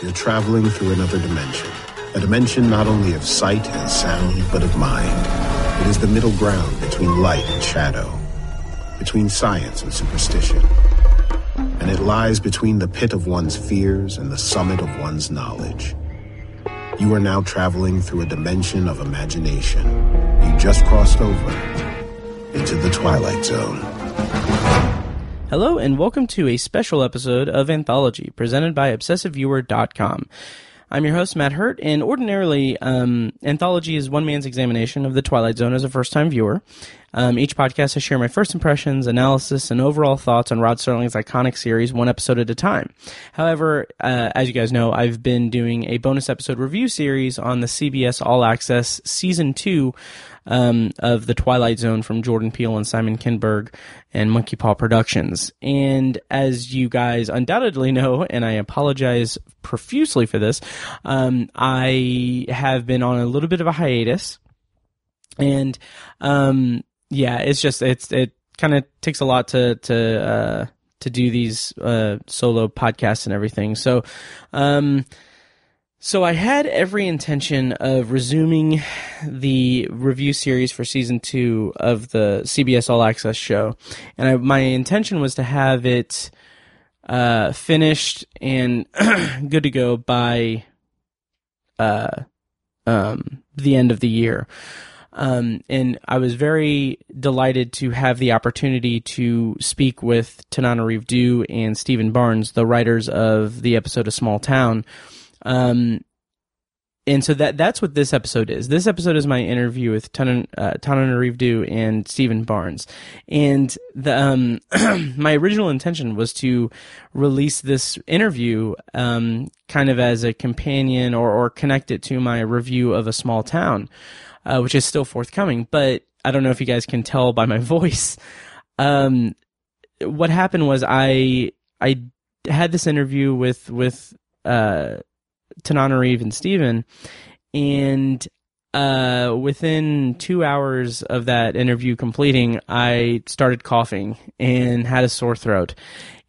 You're traveling through another dimension. A dimension not only of sight and sound, but of mind. It is the middle ground between light and shadow, between science and superstition. And it lies between the pit of one's fears and the summit of one's knowledge. You are now traveling through a dimension of imagination. You just crossed over into the Twilight Zone. Hello, and welcome to a special episode of Anthology presented by ObsessiveViewer.com. I'm your host, Matt Hurt, and ordinarily, um, Anthology is one man's examination of The Twilight Zone as a first time viewer. Um, each podcast, I share my first impressions, analysis, and overall thoughts on Rod Serling's iconic series, one episode at a time. However, uh, as you guys know, I've been doing a bonus episode review series on the CBS All Access Season 2 um, of The Twilight Zone from Jordan Peele and Simon Kinberg and Monkey Paw Productions. And as you guys undoubtedly know, and I apologize profusely for this, um, I have been on a little bit of a hiatus. And, um, yeah, it's just, it's, it kind of takes a lot to, to, uh, to do these, uh, solo podcasts and everything. So, um, so I had every intention of resuming the review series for season two of the CBS All Access show, and I, my intention was to have it uh, finished and good to go by uh, um, the end of the year. Um, and I was very delighted to have the opportunity to speak with Tananarive Due and Steven Barnes, the writers of the episode of Small Town um, and so that that's what this episode is. This episode is my interview with Tana uh, and Steven Barnes. And the um, my original intention was to release this interview um, kind of as a companion or, or connect it to my review of a small town, uh, which is still forthcoming. But I don't know if you guys can tell by my voice. Um, what happened was I I had this interview with with uh, Tananarive and Steven. And uh, within two hours of that interview completing, I started coughing and had a sore throat.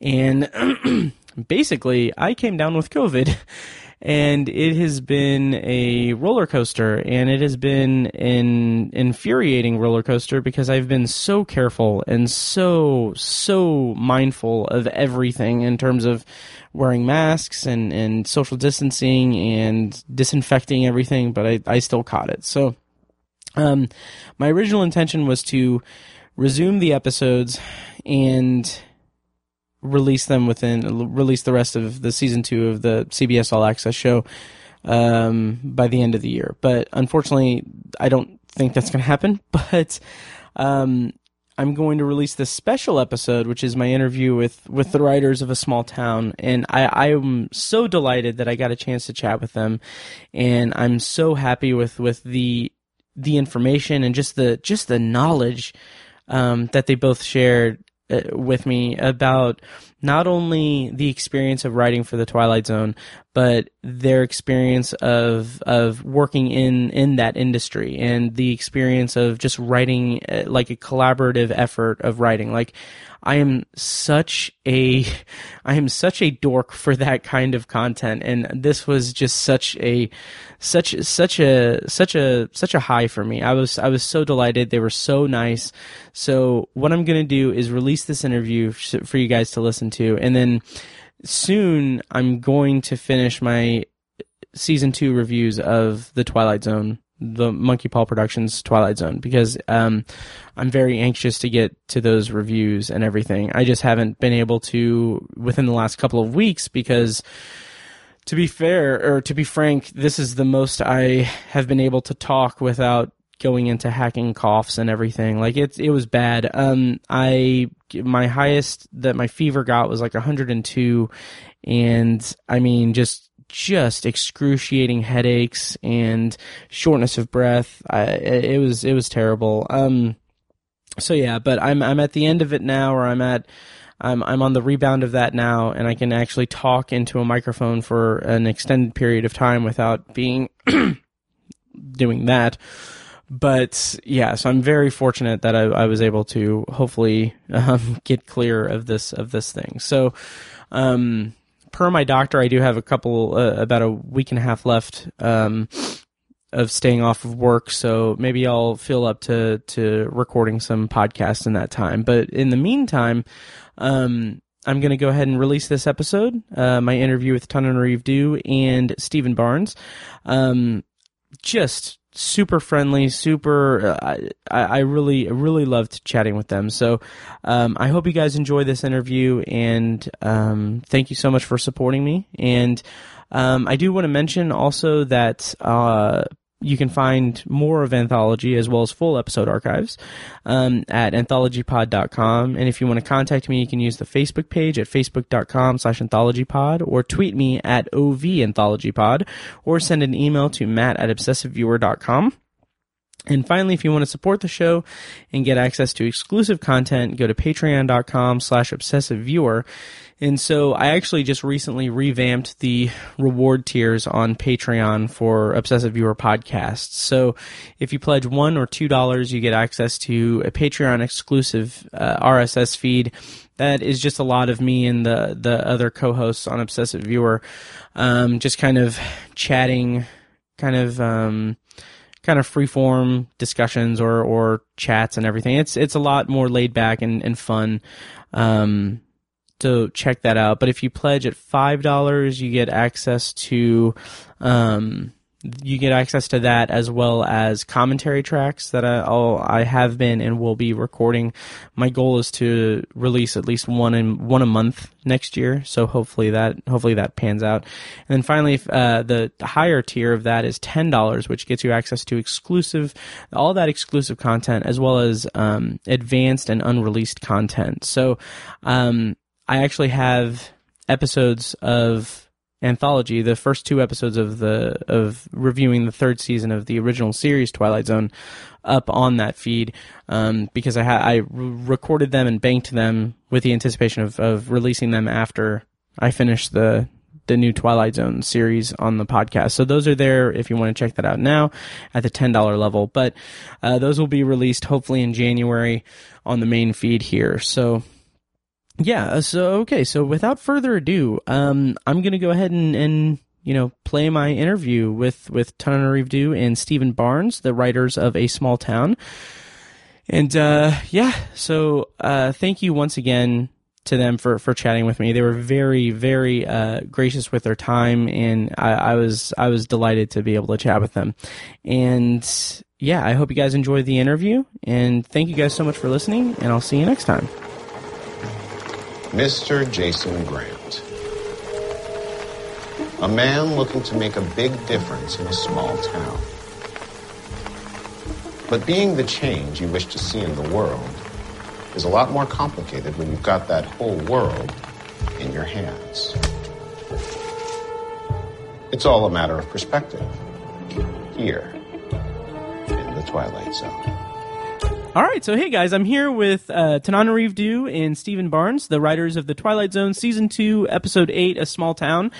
And basically, I came down with COVID. And it has been a roller coaster, and it has been an infuriating roller coaster because I've been so careful and so, so mindful of everything in terms of wearing masks and, and social distancing and disinfecting everything, but I, I still caught it. So, um, my original intention was to resume the episodes and release them within release the rest of the season two of the CBS All Access show um, by the end of the year. But unfortunately, I don't think that's going to happen. But um, I'm going to release this special episode, which is my interview with, with the writers of a small town. And I, am so delighted that I got a chance to chat with them. And I'm so happy with, with the, the information and just the, just the knowledge, um, that they both shared Uh, with me about not only the experience of writing for the Twilight Zone, but their experience of of working in in that industry and the experience of just writing uh, like a collaborative effort of writing. Like I am such a I am such a dork for that kind of content and this was just such a such such a such a such a high for me. I was I was so delighted. They were so nice. So what I'm going to do is release this interview for you guys to listen to and then soon I'm going to finish my season 2 reviews of The Twilight Zone the Monkey Paw Productions Twilight Zone because um, I'm very anxious to get to those reviews and everything. I just haven't been able to within the last couple of weeks because to be fair or to be frank, this is the most I have been able to talk without going into hacking coughs and everything. Like it it was bad. Um I my highest that my fever got was like 102 and I mean just just excruciating headaches and shortness of breath. I, it was it was terrible. Um, so yeah, but I'm I'm at the end of it now, or I'm at I'm I'm on the rebound of that now, and I can actually talk into a microphone for an extended period of time without being doing that. But yeah, so I'm very fortunate that I, I was able to hopefully um, get clear of this of this thing. So, um, per my doctor, I do have a couple, uh, about a week and a half left. Um, of staying off of work, so maybe I'll feel up to to recording some podcasts in that time. But in the meantime, um, I'm going to go ahead and release this episode, uh, my interview with Tananarive Due and Steven Barnes. Um, just super friendly, super. Uh, I, I really, really loved chatting with them. So um, I hope you guys enjoy this interview, and um, thank you so much for supporting me. And um, I do want to mention also that uh, you can find more of Anthology as well as full episode archives um, at anthologypod.com. And if you want to contact me, you can use the Facebook page at facebook.com slash anthologypod or tweet me at ovanthologypod or send an email to matt at obsessiveviewer.com. And finally, if you want to support the show and get access to exclusive content, go to patreon.com slash obsessiveviewer. And so I actually just recently revamped the reward tiers on Patreon for Obsessive Viewer podcasts. So if you pledge one or two dollars, you get access to a Patreon exclusive uh, RSS feed. That is just a lot of me and the the other co-hosts on Obsessive Viewer, um, just kind of chatting, kind of. Um, kind of freeform discussions or, or chats and everything. It's it's a lot more laid back and, and fun. Um, to check that out. But if you pledge at five dollars, you get access to um, you get access to that as well as commentary tracks that I, I'll, I have been and will be recording. My goal is to release at least one in one a month next year. So hopefully that hopefully that pans out. And then finally, uh, the higher tier of that is ten dollars, which gets you access to exclusive all that exclusive content as well as um, advanced and unreleased content. So um, I actually have episodes of anthology, the first two episodes of the of reviewing the third season of the original series Twilight Zone, up on that feed um, because I had I re- recorded them and banked them with the anticipation of, of releasing them after I finished the the new Twilight Zone series on the podcast. So those are there if you want to check that out now at the ten dollar level. But uh, those will be released hopefully in January on the main feed here. So yeah, uh, so okay, so without further ado, um, I'm gonna go ahead and, and you know play my interview with with Tananarive Due and Steven Barnes, the writers of A Small Town. And uh, yeah, so uh, thank you once again to them for, for chatting with me. They were very very uh, gracious with their time, and I, I was I was delighted to be able to chat with them. And yeah, I hope you guys enjoyed the interview, and thank you guys so much for listening. And I'll see you next time. Mr. Jason Grant. A man looking to make a big difference in a small town. But being the change you wish to see in the world is a lot more complicated when you've got that whole world in your hands. It's all a matter of perspective. Here, in the Twilight Zone. All right, so hey guys, I'm here with uh, Tananarive Due and Steven Barnes, the writers of the Twilight Zone season two, episode eight, "A Small Town,"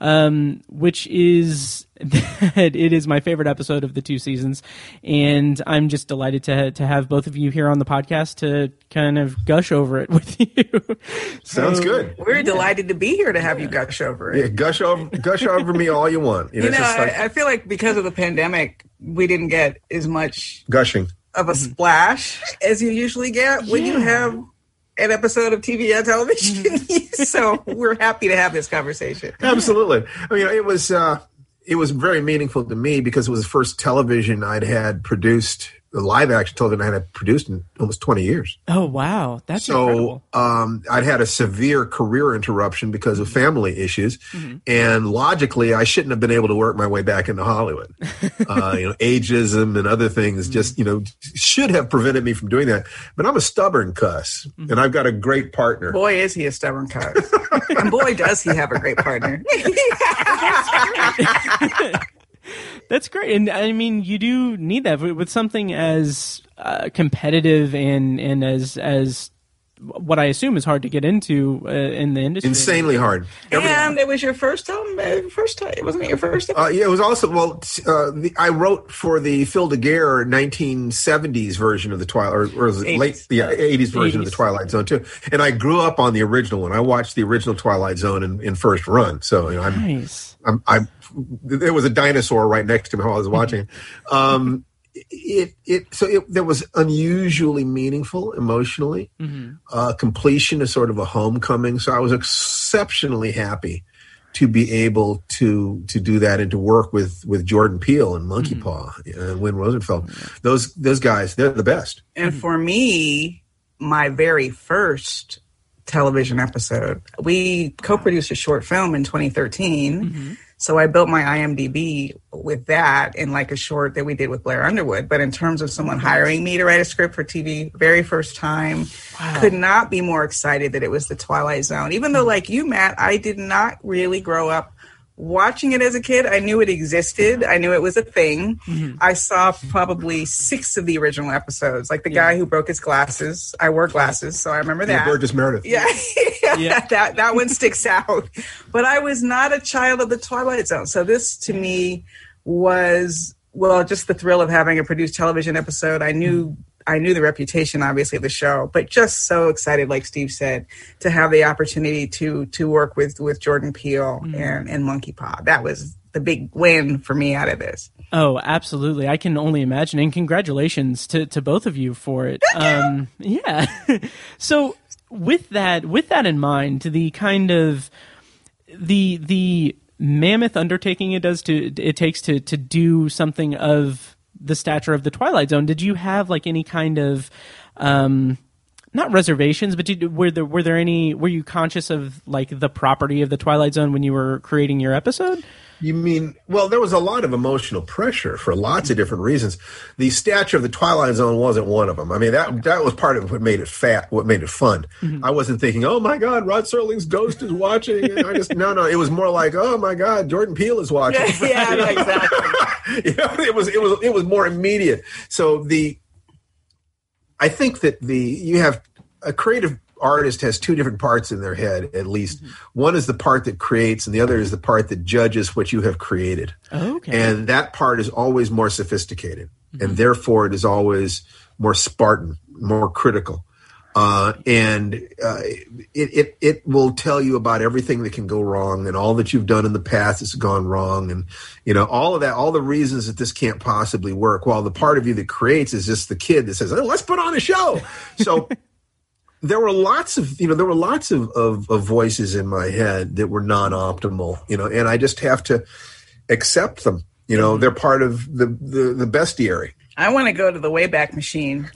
um, which is it is my favorite episode of the two seasons, and I'm just delighted to to have both of you here on the podcast to kind of gush over it with you. Sounds good. We're delighted to be here to have you gush over it. Yeah, gush over gush over me all you want. You know, it's just like I, I feel like because of the pandemic, we didn't get as much gushing. Of a splash as you usually get when you have an episode of TV on television. so we're happy to have this conversation. Absolutely. I mean, it was uh, it was very meaningful to me because it was the first television I'd had produced, the live action television I had produced in almost twenty years. Oh wow, that's so incredible. um, I'd had a severe career interruption because of family issues, Mm-hmm. and logically, I shouldn't have been able to work my way back into Hollywood. uh, you know, ageism and other things Mm-hmm. just you know should have prevented me from doing that. But I'm a stubborn cuss, Mm-hmm. and I've got a great partner. Boy, is he a stubborn cuss. and boy, does he have a great partner. That's great, and I mean, you do need that with with something as uh, competitive and and as as what I assume is hard to get into uh, in the industry. Insanely hard. Every, and it was your first time. Uh, first time, wasn't it your first? Uh, yeah, it was also well. Uh, the, I wrote for the Phil DeGuere 1970s version of the Twilight, or, or late yeah 80s version 80s. of the Twilight Zone too. And I grew up on the original one. I watched the original Twilight Zone in, in first run. So you know, I'm, nice. I'm, I'm, there was a dinosaur right next to me while I was watching. Um, it it so it that was unusually meaningful emotionally. Mm-hmm. Uh, completion is sort of a homecoming, so I was exceptionally happy to be able to to do that and to work with with Jordan Peele and Monkey mm-hmm. Paw and Win Rosenfeld. Those those guys, they're the best. And for me, my very first television episode, we co-produced a short film in 2013. Mm-hmm so I built my IMDb with that in like a short that we did with Blair Underwood. But in terms of someone hiring me to write a script for TV, very first time, wow. could not be more excited that it was the Twilight Zone. Even though, hmm. like you, Matt, I did not really grow up watching it as a kid, I knew it existed. I knew it was a thing. Mm-hmm. I saw probably six of the original episodes. Like the yeah. guy who broke his glasses. I wore glasses, so I remember that. Burgess Meredith. Yeah. yeah. that that one sticks out. But I was not a child of the Twilight Zone. So this to me was well, just the thrill of having a produced television episode. I knew mm-hmm. I knew the reputation, obviously, of the show, but just so excited, like Steve said, to have the opportunity to to work with with Jordan Peele mm. and and Monkey Paw. That was the big win for me out of this. Oh, absolutely! I can only imagine, and congratulations to to both of you for it. Um, yeah. so with that with that in mind, the kind of the the mammoth undertaking it does to it takes to to do something of the stature of the Twilight Zone, did you have like any kind of um, not reservations, but did, were there were there any were you conscious of like the property of the Twilight Zone when you were creating your episode? You mean, well, there was a lot of emotional pressure for lots of different reasons. The stature of the Twilight Zone wasn't one of them. I mean, that that was part of what made it fat, what made it fun. Mm-hmm. I wasn't thinking, oh my God, Rod Serling's ghost is watching. And I just, no, no, it was more like, oh my God, Jordan Peele is watching. Yeah, yeah exactly. you know, it was, it was, it was more immediate. So the, I think that the, you have a creative artist has two different parts in their head at least mm-hmm. one is the part that creates and the other is the part that judges what you have created okay. and that part is always more sophisticated mm-hmm. and therefore it is always more spartan more critical uh, and uh, it, it, it will tell you about everything that can go wrong and all that you've done in the past that's gone wrong and you know all of that all the reasons that this can't possibly work while the part of you that creates is just the kid that says oh, let's put on a show so there were lots of you know there were lots of, of, of voices in my head that were non-optimal you know and i just have to accept them. You know they're part of the the, the bestiary. I want to go to the wayback machine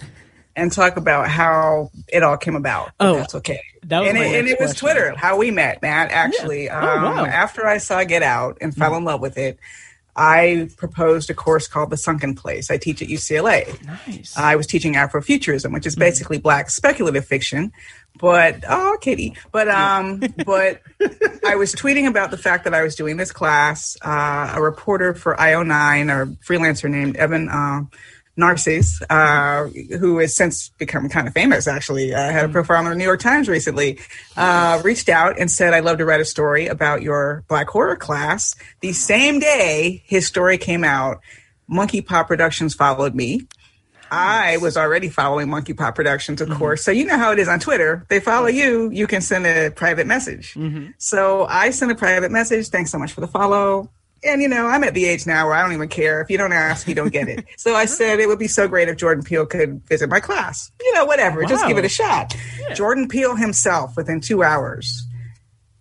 and talk about how it all came about oh that's okay. that was and, it, and it was twitter how we met matt actually. Yeah. oh, um, wow. after i saw get out and fell in love with it I proposed a course called The Sunken Place. I teach at UCLA. Nice. I was teaching Afrofuturism, which is mm-hmm. basically black speculative fiction. But oh, Katie. But um, but I was tweeting about the fact that I was doing this class. Uh, a reporter for IO9, or freelancer named Evan uh, Narcisse, uh, who has since become kind of famous, actually, uh, had a mm. profile in the New York Times recently, uh, reached out and said, I'd love to write a story about your Black horror class. The same day his story came out, Monkey Paw Productions followed me. I was already following Monkey Paw Productions, of mm-hmm. course. So you know how it is on Twitter. They follow you, you can send a private message. Mm-hmm. So I sent a private message. Thanks so much for the follow. And you know, I'm at the age now where I don't even care. If you don't ask, you don't get it. so I said it would be so great if Jordan Peele could visit my class. You know, whatever, wow. just give it a shot. Yeah. Jordan Peele himself, within two hours,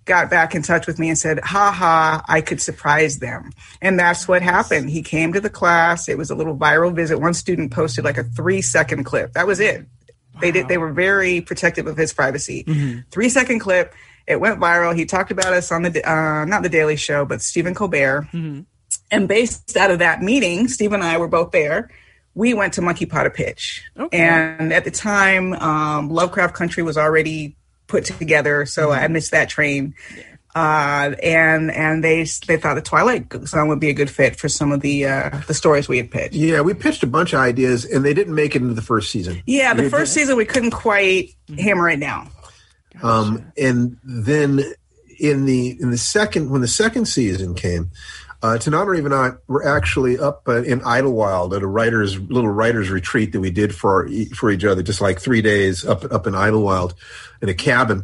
got back in touch with me and said, "Ha ha, I could surprise them." And that's what happened. He came to the class. It was a little viral visit. One student posted like a three second clip. That was it. Wow. They did. They were very protective of his privacy. Mm-hmm. Three second clip it went viral. He talked about us on the uh, not the Daily Show, but Stephen Colbert. Mm-hmm. And based out of that meeting, Steve and I were both there. We went to Monkey Paw to pitch, okay. and at the time, um, Lovecraft Country was already put together, so mm-hmm. I missed that train. uh, and and they they thought the Twilight Zone would be a good fit for some of the uh, the stories we had pitched. Yeah, we pitched a bunch of ideas, and they didn't make it into the first season. Yeah, the first season we couldn't quite hammer it down. Um, and then in the in the second when the second season came, uh, and I were actually up uh, in Idlewild at a writers little writers retreat that we did for for each other, just like three days up up in Idlewild in a cabin.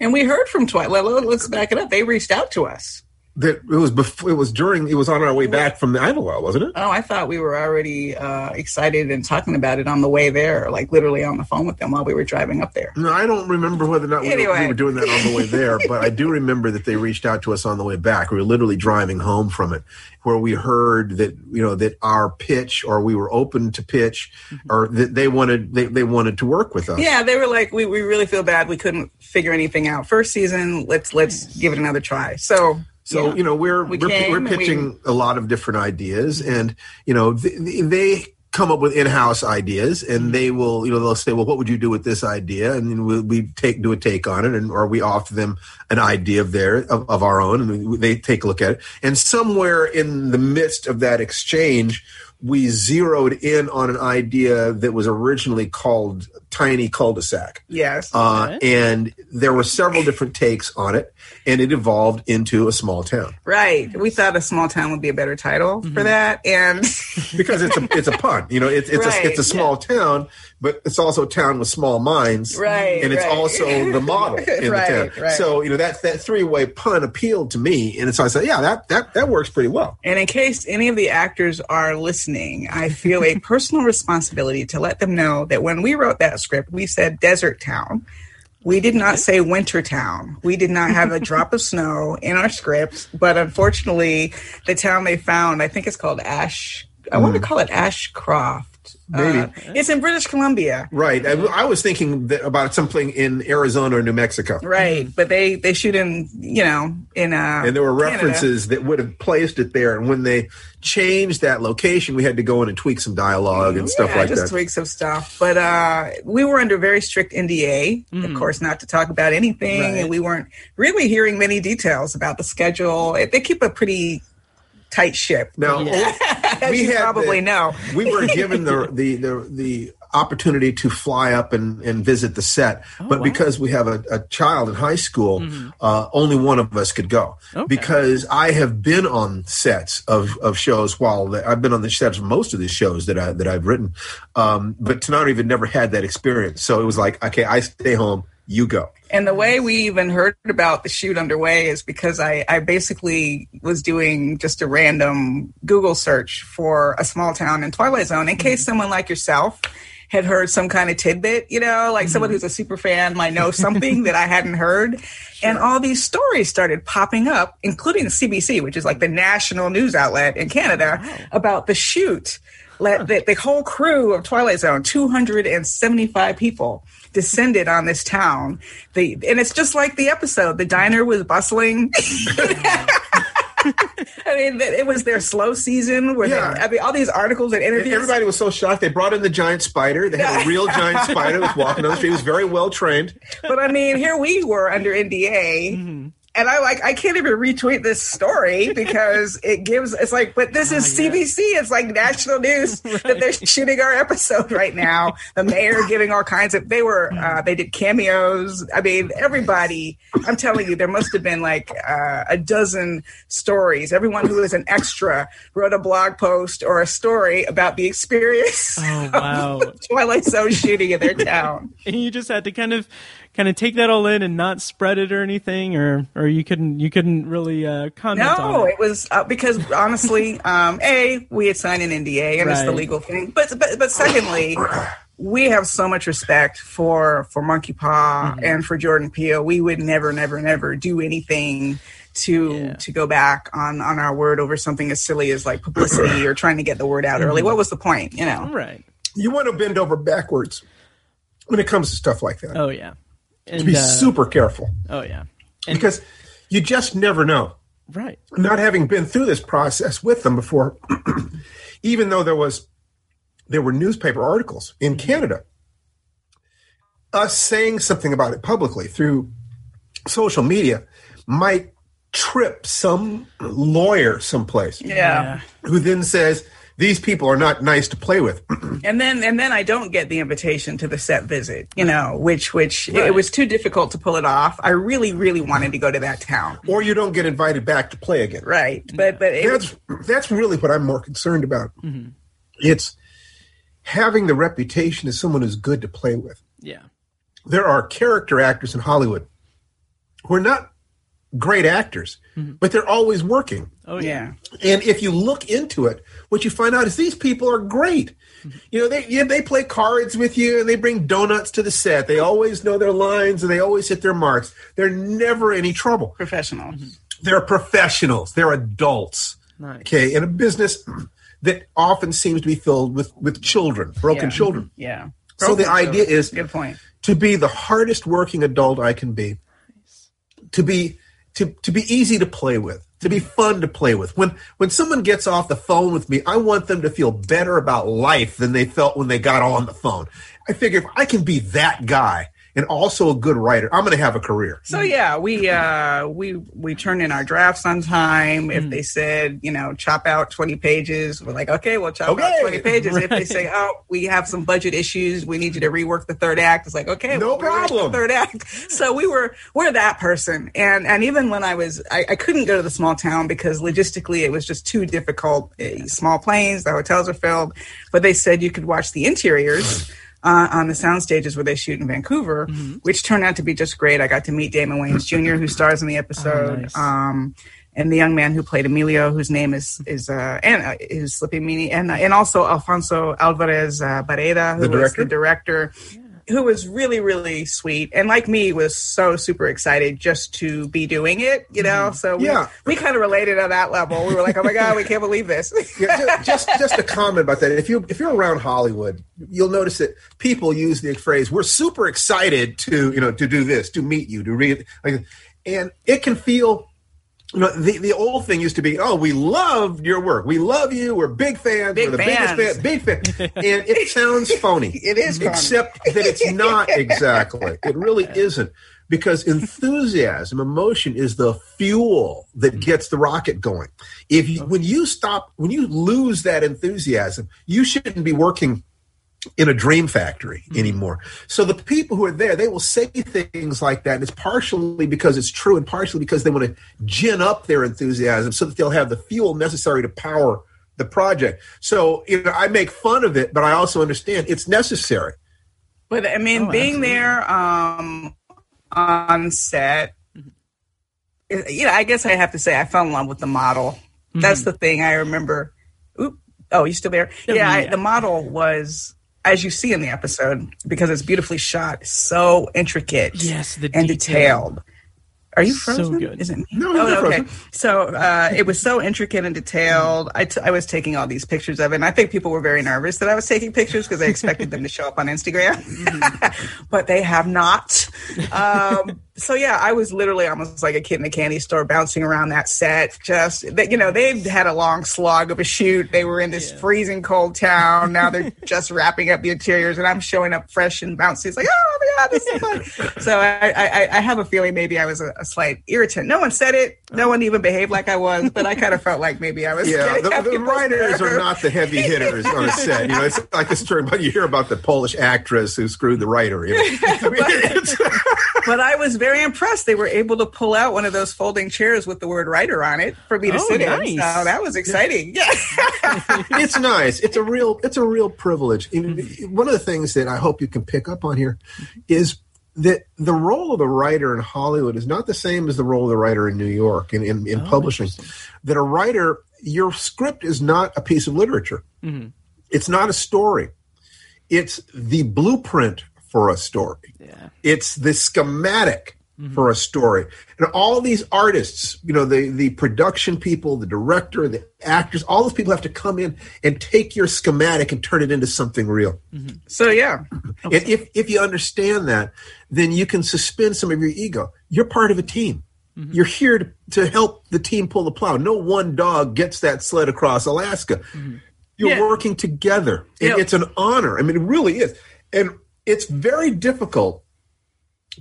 And we heard from Twilight. Let's back it up. They reached out to us. That it was before. It was during. It was on our way back from the Idlewild, wasn't it? Oh, I thought we were already uh, excited and talking about it on the way there, like literally on the phone with them while we were driving up there. No, I don't remember whether or not we, were, we were doing that on the way there, but I do remember that they reached out to us on the way back. We were literally driving home from it, where we heard that you know that our pitch, or we were open to pitch, or that they wanted they, they wanted to work with us. Yeah, they were like, we, we really feel bad. We couldn't figure anything out first season. Let's let's give it another try. So So yeah. you know we're We we're, we're and we- pitching a lot of different ideas, mm-hmm. and you know they, they come up with in-house ideas, and mm-hmm. they will you know they'll say, well, what would you do with this idea? And then we, we take do a take on it, and or we offer them an idea of their of, of our own, and we- they take a look at it. And somewhere in the midst of that exchange. We zeroed in on an idea that was originally called Tiny Cul-de-sac. yes, Uh, and there were several different takes on it, and it evolved into a small town right. We thought a small town would be a better title for that, and because it's a it's a pun. You know, it's it's Right, a it's a small town, but it's also a town with small minds, Right, And it's right. also the model in Right, the town. right. So you know that that three way pun appealed to me, and so I said, yeah, that that that works pretty well. And in case any of the actors are listening, I feel a personal responsibility to let them know that when we wrote that script, we said desert town. We did not say winter town. We did not have a drop of snow in our script, but unfortunately, the town they found, I think it's called Ash. I want to mm. call it Ashcroft. Maybe. Uh, it's in British Columbia. Right. I, I was thinking that about something in Arizona or New Mexico. Right, but they they shoot in you know in uh And there were Canada. references that would have placed it there. And when they changed that location, we had to go in and tweak some dialogue and stuff yeah, like just that. tweaks of stuff. But uh, we were under very strict NDA, of course, not to talk about anything, Right. and we weren't really hearing many details about the schedule. They keep a pretty tight ship, Now, as we you had probably the- know. we were given the the the, the opportunity to fly up and, and visit the set, but wow. because we have a, a child in high school, uh, only one of us could go. Okay. Because I have been on sets of, of shows while the, I've been on the sets of most of these shows that I that I've written, um, but Tanari had never had that experience. So it was like, okay, I stay home, you go. And the way we even heard about the shoot underway is because I, I basically was doing just a random Google search for a small town in Twilight Zone in case mm-hmm. someone like yourself had heard some kind of tidbit, you know, like someone mm-hmm. who's a super fan might know something that I hadn't heard. And all these stories started popping up, including the CBC, which is like the national news outlet in Canada, about the shoot. Let the, the whole crew of Twilight Zone, 275 people, descended on this town. The and it's just like the episode. The diner was bustling. I mean, it was their slow season. Where Yeah. they, I mean, all these articles and And interviews. everybody was so shocked. They brought in the giant spider. They had a real giant spider that was walking on the street. He was very well trained. but I mean, here we were under NDA. Mm-hmm. And I like I can't even retweet this story because it gives it's like but this is yeah. CBC it's like national news that they're shooting our episode right now. The mayor giving all kinds of they were uh, they did cameos. I mean everybody I'm telling you there must have been like uh, a dozen stories. Everyone who was an extra wrote a blog post or a story about the experience Oh, wow. of Twilight Zone shooting in their town. And you just had to kind of kind of take that all in and not spread it or anything or or you couldn't you couldn't really uh comment No, on it. it was uh, because honestly, um, a we had signed an NDA and it's the legal thing. But but but secondly, we have so much respect for for Monkey Paw Mm-hmm. and for Jordan Peele. We would never, never, never do anything to Yeah. to go back on on our word over something as silly as like publicity or trying to get the word out early. What was the point? You know. right You want to bend over backwards when it comes to stuff like that. oh yeah and Be uh, super careful. Oh yeah. And because you just never know. right. Not having been through this process with them before, even though there was there were newspaper articles in Canada, us saying something about it publicly through social media might trip some lawyer someplace Yeah. who then says these people are not nice to play with. And then and then I don't get the invitation to the set visit, you know, which which Right. it was too difficult to pull it off. I really really wanted to go to that town. or you don't get invited back to play again. Right. But but it, That's that's really what I'm more concerned about. Mm-hmm. It's having the reputation as someone who's good to play with. Yeah. There are character actors in Hollywood who are not great actors, mm-hmm. but they're always working. Oh yeah. And if you look into it, what you find out is these people are great. You know, they yeah, they play cards with you and they bring donuts to the set. They always know their lines and they always hit their marks. They're never any trouble. Professional. Mm-hmm. They're professionals. They're adults. Nice. Okay, in a business that often seems to be filled with with children, broken Yeah. children. Yeah. So the Broken idea children. is good point. to be the hardest working adult I can be, Nice. to be to to be easy to play with, to be fun to play with. When when someone gets off the phone with me, I want them to feel better about life than they felt when they got on the phone. I figure if I can be that guy and also a good writer, I'm going to have a career. So yeah, we uh we we turned in our drafts on time. If they said, you know, chop out 20 pages, we're like, okay, we'll chop Okay. out 20 pages. If they say, oh, we have some budget issues, we need you to rework the third act, it's like, okay, No we'll problem. The third act. So we were we're that person. And and even when I was I, I couldn't go to the small town because logistically it was just too difficult. Eh, Small planes, the hotels are filled. But they said you could watch the interiors uh, on the sound stages where they shoot in Vancouver, which turned out to be just great. I got to meet Damon Wayans Jr., who stars in the episode, nice. um, and the young man who played Emilio, whose name is is uh, and uh, is slipping me, and uh, and also Alfonso Alvarez uh, Barreda, who The was the director? director. Who was really, really sweet, and like me, was so super excited just to be doing it, you know. Mm-hmm. So we, Yeah. we kind of related on that level. We were like, "Oh my god, we can't believe this!" Yeah, just just a comment about that. If you if you're around Hollywood, you'll notice that people use the phrase "We're super excited to you know to do this, to meet you, to read," like, and it can feel. You know, the, the old thing used to be, oh, we love your work. We love you. We're big fans. Big We're the fans. biggest fan. Big fan. And it sounds phony. It is phony. Except that it's not exactly. It really isn't. Because enthusiasm, emotion is the fuel that gets the rocket going. If you, when you stop, when you lose that enthusiasm, you shouldn't be working in a dream factory anymore. So the people who are there, they will say things like that. And it's partially because it's true and partially because they want to gin up their enthusiasm so that they'll have the fuel necessary to power the project. So, you know, I make fun of it, but I also understand it's necessary. But I mean, Oh, being absolutely. there um, on set, you know, I guess I have to say I fell in love with the model. That's the thing I remember. Oop. Oh, you still there? Yeah, I, yeah. the model was, as you see in the episode, because it's beautifully shot, so intricate Yes, the and detail. detailed. Are you So frozen? good. Is it me? No, oh, okay. So uh, it was so intricate and detailed. I, t- I was taking all these pictures of it, and I think people were very nervous that I was taking pictures because they expected them to show up on Instagram, but they have not. Um, so yeah, I was literally almost like a kid in a candy store, bouncing around that set. Just that, you know, they've had a long slog of a shoot. They were in this freezing cold town. Now they're just wrapping up the interiors, and I'm showing up fresh and bouncy. It's like, oh my god, this is fun. so I, I, I have a feeling maybe I was a, a slight irritant. No one said it. No one even behaved like I was, but I kind of felt like maybe I was. Yeah, the, the writers are not the heavy hitters on a set. You know, it's like the story but you hear about the Polish actress who screwed the writer. You know? I mean, it's- but I was very impressed. They were able to pull out one of those folding chairs with the word writer on it for me to Oh, sit in. nice. So that was exciting. Yeah. it's nice. It's a real it's a real privilege. Mm-hmm. One of the things that I hope you can pick up on here is that the role of the writer in Hollywood is not the same as the role of the writer in New York in, in, in oh, publishing. That a writer, your script is not a piece of literature. Mm-hmm. It's not a story. It's the blueprint for a story. Yeah. It's the schematic mm-hmm. for a story. And all these artists, you know, the the production people, the director, the actors, all those people have to come in and take your schematic and turn it into something real. Mm-hmm. So yeah. And if if you understand that, then you can suspend some of your ego. You're part of a team. Mm-hmm. You're here to, to help the team pull the plow. No one dog gets that sled across Alaska. You're Yeah. working together. And Yeah. it's an honor. I mean, it really is. And it's very difficult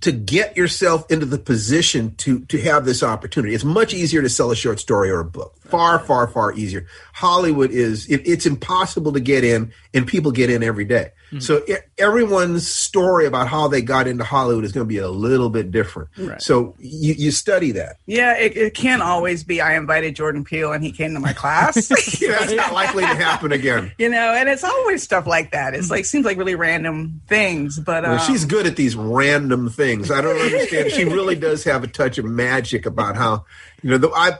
to get yourself into the position to to have this opportunity. It's much easier to sell a short story or a book. Far, far, far easier. Hollywood is it, it's impossible to get in, and people get in every day. Mm-hmm. So it, everyone's story about how they got into Hollywood is going to be a little bit different. Right. So you, you study that. Yeah, it, it, can't always be. I invited Jordan Peele and he came to my class. yeah, that's not likely to happen again. You know, and it's always stuff like that. It's like seems like really random things, but well, um, she's good at these random things. I don't understand. she really does have a touch of magic about how you know, the, I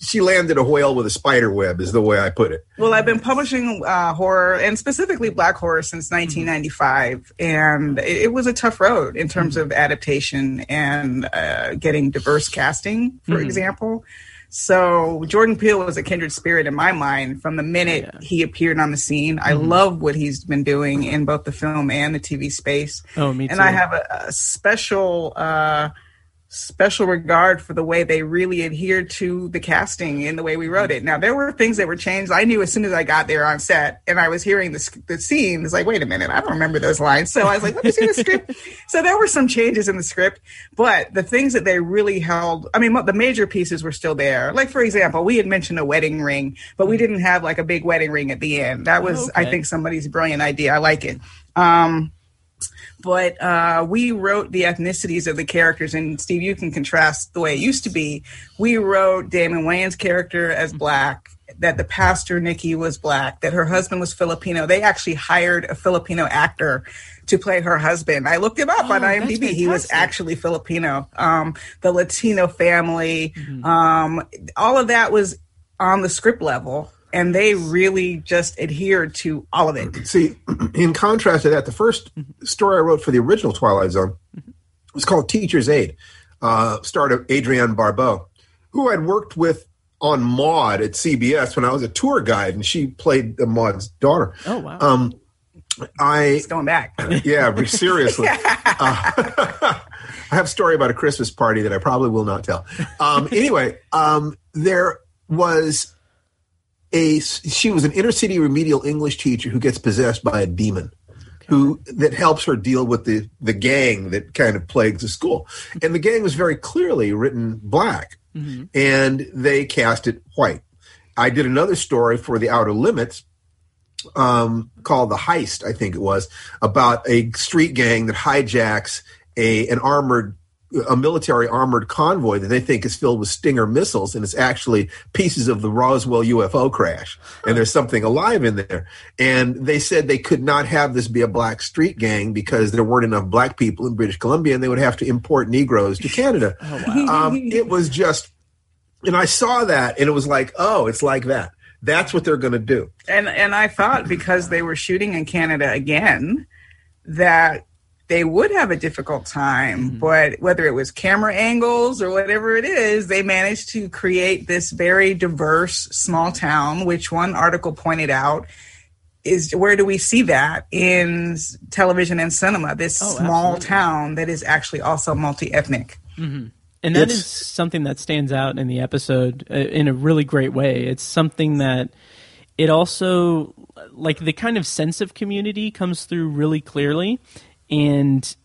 she landed a whale with a spider web is the way I put it. Well, I've been publishing uh, horror and specifically black horror since 1995, and it, it was a tough road in terms of adaptation and uh, getting diverse casting, for mm-hmm. example. So Jordan Peele was a kindred spirit in my mind from the minute yeah. he appeared on the scene. Mm-hmm. I love what he's been doing in both the film and the TV space. Oh, me too. And I have a, a special. Uh, special regard for the way they really adhered to the casting in the way we wrote it. Now there were things that were changed. I knew as soon as I got there on set and I was hearing the, the scene, it's like, wait a minute, I don't remember those lines. So I was like, let me see the script. So there were some changes in the script, but the things that they really held, I mean, the major pieces were still there. Like for example, we had mentioned a wedding ring, but we didn't have like a big wedding ring at the end. That was, okay. I think, somebody's brilliant idea. I like it. Um, but uh, we wrote the ethnicities of the characters. And Steve, you can contrast the way it used to be. We wrote Damon Wayans' character as black, that the pastor Nikki was black, that her husband was Filipino. They actually hired a Filipino actor to play her husband. I looked him up oh, on IMDb. He was actually Filipino. Um, the Latino family, mm-hmm. um, all of that was on the script level and they really just adhered to all of it. See, in contrast to that, the first story I wrote for the original Twilight Zone was called Teacher's Aide, uh, starred Adrienne Barbeau, who I'd worked with on Maude at CBS when I was a tour guide, and she played the Maude's daughter. Oh wow! Um, I it's going back. Yeah, seriously. uh, I have a story about a Christmas party that I probably will not tell. Um, anyway, um, there was a she was an inner city remedial English teacher who gets possessed by a demon. Who that helps her deal with the the gang that kind of plagues the school, and the gang was very clearly written black, mm-hmm. and they cast it white. I did another story for the Outer Limits um, called the Heist, I think it was, about a street gang that hijacks a an armored a military armored convoy that they think is filled with Stinger missiles, and it's actually pieces of the Roswell UFO crash, and there's something alive in there. And they said they could not have this be a black street gang because there weren't enough black people in British Columbia, and they would have to import Negroes to Canada. oh, wow. um, it was just, and I saw that, and it was like, oh, it's like that. That's what they're going to do. And and I thought because they were shooting in Canada again, that they would have a difficult time. Mm-hmm. But whether it was camera angles or whatever it is, they managed to create this very diverse small town, which one article pointed out is where do we see that in television and cinema? This oh, small absolutely. town that is actually also multi ethnic. Mm-hmm. And that it's, is something that stands out in the episode uh, in a really great way. It's something that it also like the kind of sense of community comes through really clearly and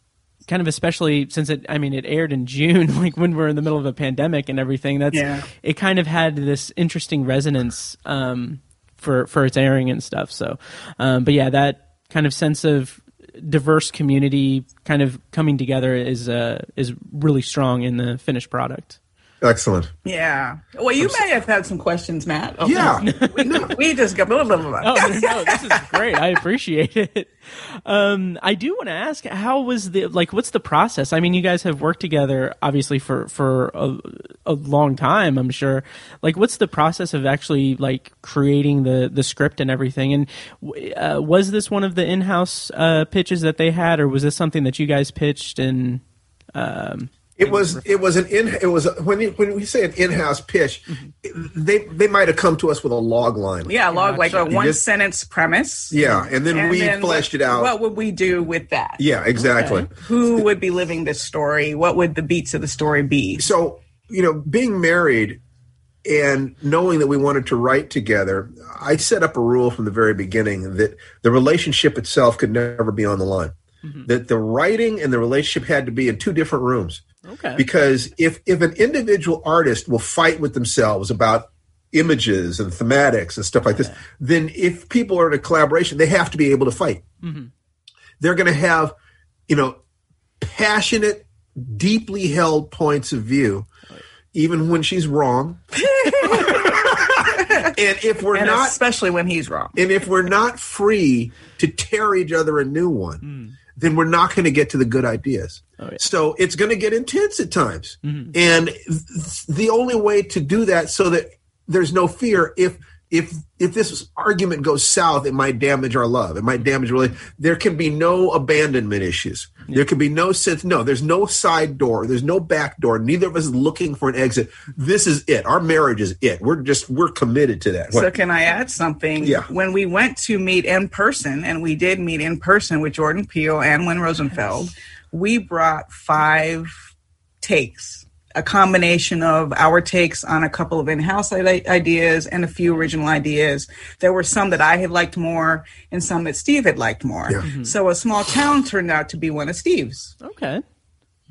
kind of especially since it i mean it aired in june like when we're in the middle of a pandemic and everything that's yeah. it kind of had this interesting resonance um, for for its airing and stuff so um, but yeah that kind of sense of diverse community kind of coming together is uh, is really strong in the finished product Excellent. Yeah. Well, you may have had some questions, Matt. Okay. Yeah. we, we, just got blah, blah, blah. Oh, no, no, this is great. I appreciate it. Um, I do want to ask, how was the, like, what's the process? I mean, you guys have worked together, obviously, for, for a, a long time, I'm sure. Like, what's the process of actually, like, creating the, the script and everything? And uh, was this one of the in-house uh, pitches that they had, or was this something that you guys pitched and, um, it was it was an in it was a, when you, when we say an in-house pitch, mm-hmm. they they might have come to us with a log line. Yeah, log like a one just, sentence premise. Yeah, and then and we then fleshed what, it out. What would we do with that? Yeah, exactly. Okay. Who would be living this story? What would the beats of the story be? So you know, being married and knowing that we wanted to write together, I set up a rule from the very beginning that the relationship itself could never be on the line that the writing and the relationship had to be in two different rooms. Okay. Because if if an individual artist will fight with themselves about images and thematics and stuff like this, then if people are in a collaboration, they have to be able to fight. Mm-hmm. They're going to have, you know, passionate, deeply held points of view, even when she's wrong. and if we're and not especially when he's wrong. and if we're not free to tear each other a new one, mm. Then we're not going to get to the good ideas. Oh, yeah. So it's going to get intense at times. Mm-hmm. And th- the only way to do that so that there's no fear if if if this argument goes south, it might damage our love. It might damage really. There can be no abandonment issues. There can be no sense. No, there's no side door. There's no back door. Neither of us is looking for an exit. This is it. Our marriage is it. We're just we're committed to that. So What? can I add something? Yeah. When we went to meet in person, and we did meet in person with Jordan Peele and Win Rosenfeld, we brought five takes, a combination of our takes on a couple of in-house ideas and a few original ideas. There were some that I had liked more and some that Steve had liked more. Yeah. So a small town turned out to be one of Steve's. Okay.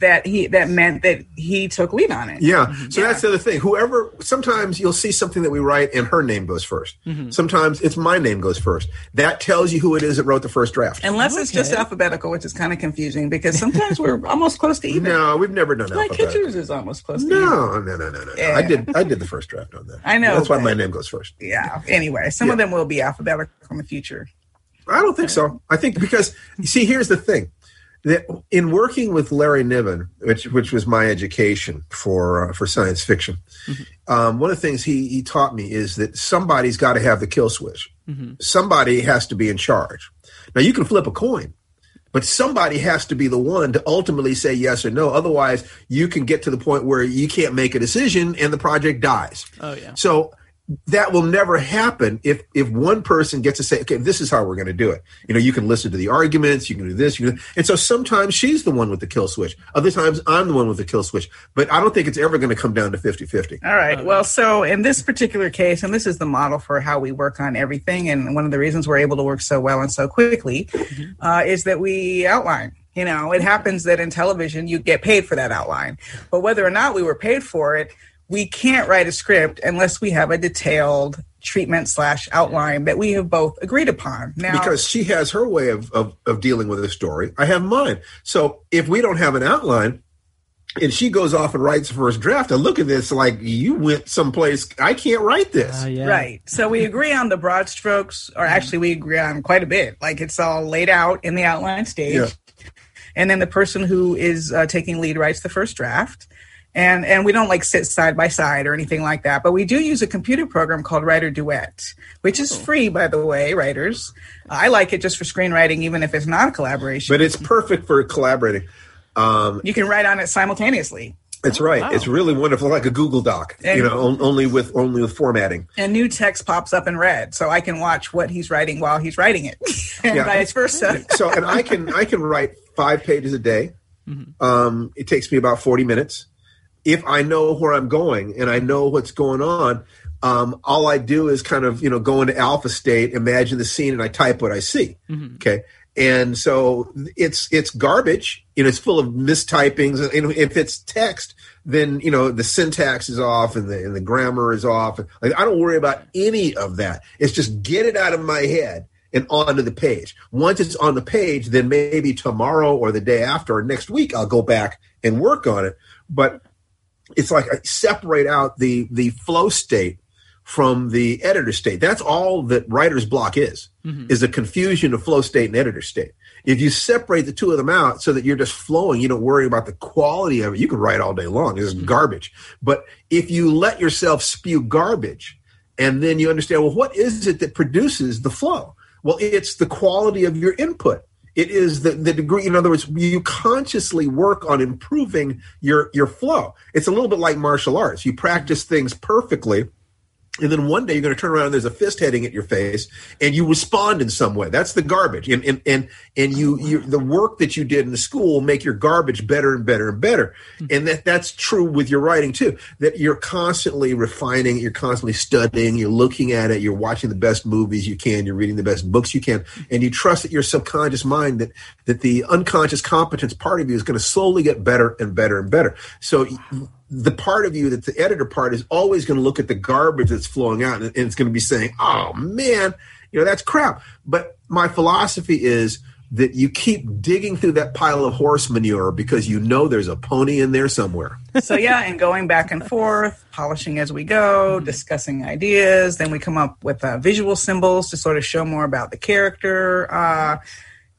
That he that meant that he took lead on it. Yeah. Mm-hmm. So that's the other thing. Whoever, sometimes you'll see something that we write and her name goes 1st mm-hmm. Sometimes it's my name goes first. That tells you who it is that wrote the first draft. Unless it's just alphabetical, which is kind of confusing because sometimes we're almost close to even. no, we've never done Like alphabetical. Kitchers is almost close to even. No, no, no, no, no. Yeah. I did. I did the first draft on that. I know, That's why my name goes first. Yeah. Anyway, some of them will be alphabetical in the future. I don't think so. I think because you see, here's the thing: that in working with Larry Niven, which which was my education for uh, for science fiction, um, one of the things he he taught me is that somebody's got to have the kill switch. Somebody has to be in charge. Now you can flip a coin. But somebody has to be the one to ultimately say yes or no. Otherwise, you can get to the point where you can't make a decision and the project dies. Oh, yeah. So that will never happen if if one person gets to say, okay, this is how we're going to do it. You know, you can listen to the arguments, you can do this, you can, and so sometimes she's the one with the kill switch. Other times I'm the one with the kill switch. But I don't think it's ever going to come down to 50-50. All right. Well, so in this particular case, and this is the model for how we work on everything, and one of the reasons we're able to work so well and so quickly uh, is that we outline. You know, it happens that in television you get paid for that outline, but whether or not we were paid for it, we can't write a script unless we have a detailed treatment slash outline that we have both agreed upon. Now, Because she has her way of, of, of dealing with a story. I have mine. So if we don't have an outline, and she goes off and writes the first draft, I look at this like you went someplace. I can't write this. Uh, yeah. Right. So we agree on the broad strokes, or actually, we agree on quite a bit. Like it's all laid out in the outline stage. Yeah. And then the person who is uh, taking lead writes the first draft. And, and we don't like sit side by side or anything like that, but we do use a computer program called Writer Duet, which is free, by the way, writers. I like it just for screenwriting, even if it's not a collaboration. But it's perfect for collaborating. Um, you can write on it simultaneously. it's right. wow. It's really wonderful, like a Google Doc. And- you know, on, only with only with formatting. and new text pops up in red so i can watch what he's writing while he's writing it and Yeah. vice versa so and i can i can write five pages a day um, it takes me about 40 minutes if i know where i'm going and i know what's going on um, all i do is kind of you know go into alpha state imagine the scene and i type what i see. Okay? And so it's it's garbage you know it's full of mistypings. And if it's text then you know the syntax is off and the and the grammar is off. Like i don't worry about any of that. It's just get it out of my head and onto the page. Once it's on the page, then maybe tomorrow or the day after or next week I'll go back and work on it. But it's like I separate out the the flow state from the editor state. That's all that writer's block is, mm-hmm. is a confusion of flow state and editor state. If you separate the two of them out so that you're just flowing, you don't worry about the quality of it. You can write all day long. It's mm-hmm. garbage. But if you let yourself spew garbage and then you understand, well, what is it that produces the flow? Well, it's the quality of your input. It is the, the degree, in other words, you consciously work on improving your, your flow. It's a little bit like martial arts. You practice things perfectly and then one day you're going to turn around and there's a fist heading at your face and you respond in some way. That's the garbage. And and and, and you you the work that you did in the school will make your garbage better and better and better. Hmm. And that that's true with your writing too that you're constantly refining you're constantly studying you're looking at it you're watching the best movies you can you're reading the best books you can hmm. and you trust that your subconscious mind that that the unconscious competence part of you is going to slowly get better and better and better. So the part of you that the editor part is always going to look at the garbage that's flowing out and it's going to be saying, oh man, you know, that's crap. But my philosophy is that you keep digging through that pile of horse manure because you know there's a pony in there somewhere. so yeah, and going back and forth, polishing as we go, discussing ideas. Then we come up with uh, visual symbols to sort of show more about the character. Uh,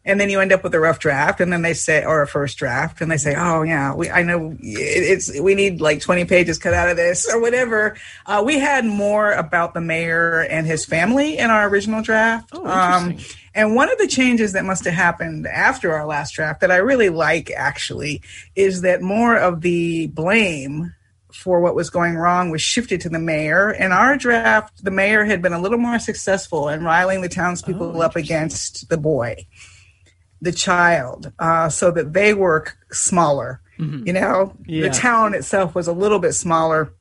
and then you end up with a rough draft and then they say or a first draft and they say oh yeah we i know it's we need like 20 pages cut out of this or whatever. Uh, we had more about the mayor and his family in our original draft. Oh, um, and one of the changes that must have happened after our last draft that i really like actually is that more of the blame for what was going wrong was shifted to the mayor. In our draft, the mayor had been a little more successful in riling the townspeople Oh, up against the boy, the child, uh, so that they were c- smaller. You know, Yeah. the town itself was a little bit smaller.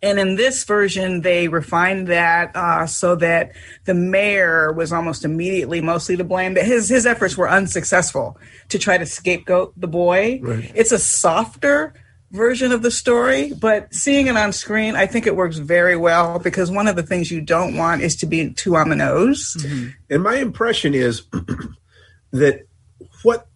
And in this version, they refined that uh, so that the mayor was almost immediately mostly to blame. That his his efforts were unsuccessful to try to scapegoat the boy. Right. It's a softer version of the story, but seeing it on screen, I think it works very well because one of the things you don't want is to be too on the nose. And my impression is that what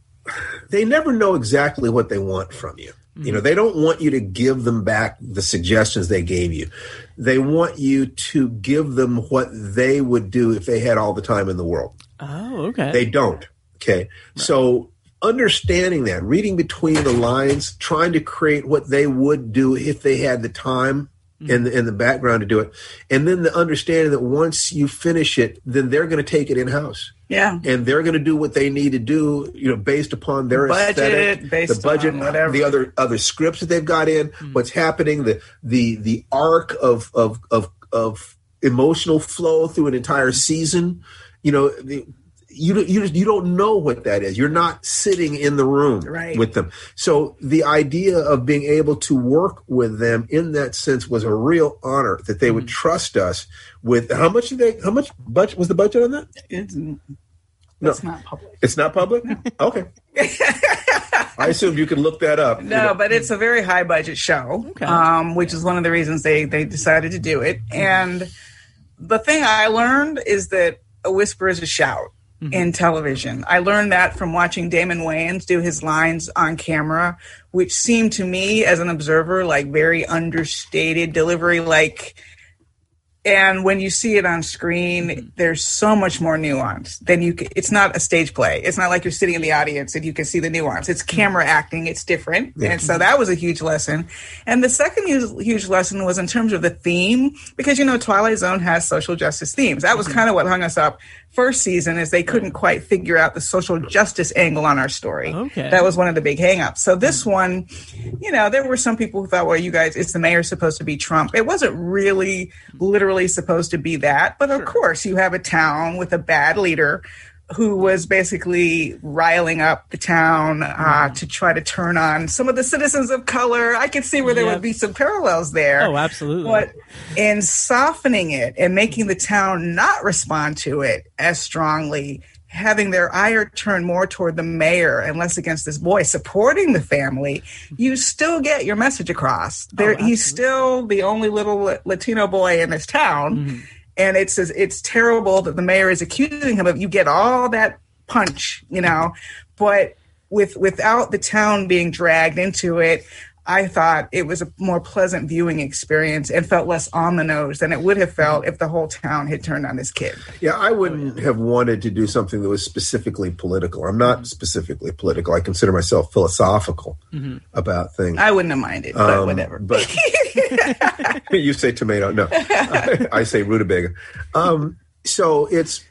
they never know exactly what they want from you. You know, mm-hmm. they don't want you to give them back the suggestions they gave you. They want you to give them what they would do if they had all the time in the world. Oh, okay. They don't. Okay. So understanding that, reading between the lines, trying to create what they would do if they had the time and the, and the background to do it. And then the understanding that once you finish it, then they're going to take it in house Yeah. and they're going to do what they need to do, you know, based upon their Budget, aesthetic, based the budget, whatever. the other other scripts that they've got in, mm. what's happening, the the the arc of of of of emotional flow through an entire season. You know, the, you don't- you just- you don't know what that is. You're not sitting in the room Right. with them. So the idea of being able to work with them in that sense was a real honor that they would trust us with. How much did they? How much budget was the budget on that? It's, it's not public. It's not public? Okay. I assumed you could look that up. you No, know. but it's a very high budget show, um, which is one of the reasons they, they decided to do it. And the thing I learned is that a whisper is a shout in mm-hmm. television. I learned that from watching Damon Wayans do his lines on camera, which seemed to me as an observer like very understated delivery, like and when you see it on screen mm-hmm. there's so much more nuance than you c- it's not a stage play. It's not like you're sitting in the audience and you can see the nuance. It's mm-hmm. camera acting. It's different. And so that was a huge lesson. And the second huge, huge lesson was in terms of the theme because you know twilight zone has social justice themes. That was kind of what hung us up first season is they couldn't quite figure out the social justice angle on our story. Okay. that was one of the big hangups. So this one you know there were some people who thought well you guys it's the mayor supposed to be trump. It wasn't really literally supposed to be that but of course you have a town with a bad leader who was basically riling up the town uh, to try to turn on some of the citizens of color i could see where there Yep. would be some parallels there Oh, absolutely. but in softening it and making the town not respond to it as strongly, having their ire turn more toward the mayor and less against this boy, supporting the family, you still get your message across. There, he's still the only little Latino boy in this town, and it's it's terrible that the mayor is accusing him of. You get all that punch, you know, but with without the town being dragged into it. I thought it was a more pleasant viewing experience and felt less on the nose than it would have felt if the whole town had turned on this kid. Yeah, I wouldn't have wanted to do something that was specifically political. I'm not specifically political. I consider myself philosophical about things. I wouldn't have minded, but Um, whatever. But you say tomato. No, I, I say rutabaga. Um, so it's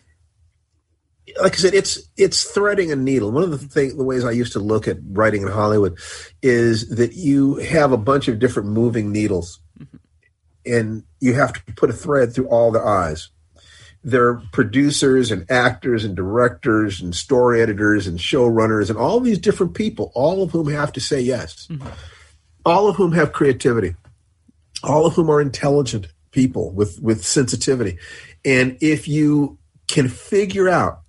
like I said, it's it's threading a needle. One of the thing, the ways I used to look at writing in Hollywood is that you have a bunch of different moving needles, mm-hmm. and you have to put a thread through all the eyes. There are producers and actors and directors and story editors and showrunners and all these different people, all of whom have to say yes. Mm-hmm. All of whom have creativity. All of whom are intelligent people with with sensitivity. And if you can figure out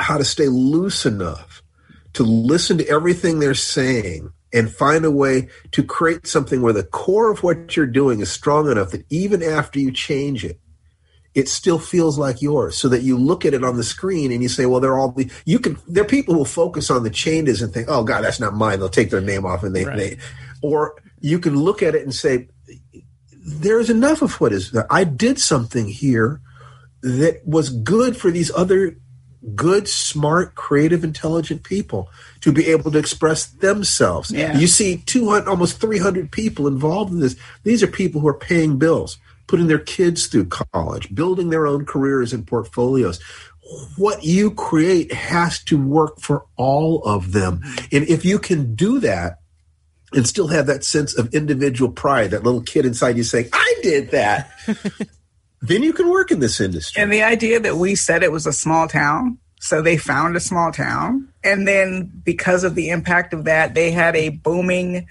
how to stay loose enough to listen to everything they're saying and find a way to create something where the core of what you're doing is strong enough that even after you change it, it still feels like yours. So that you look at it on the screen and you say, well, they're all the, you can, there are people who focus on the changes and think, oh God, that's not mine. They'll take their name off and they, Right. they or you can look at it and say, there's enough of what is there. I did something here that was good for these other good, smart, creative, intelligent people to be able to express themselves. Yeah. You see 200, almost 300 people involved in this. These are people who are paying bills, putting their kids through college, building their own careers and portfolios. What you create has to work for all of them. And if you can do that, and still have that sense of individual pride, that little kid inside you saying, I did that, then you can work in this industry. And the idea that we said it was a small town, so they found a small town, and then because of the impact of that, they had a booming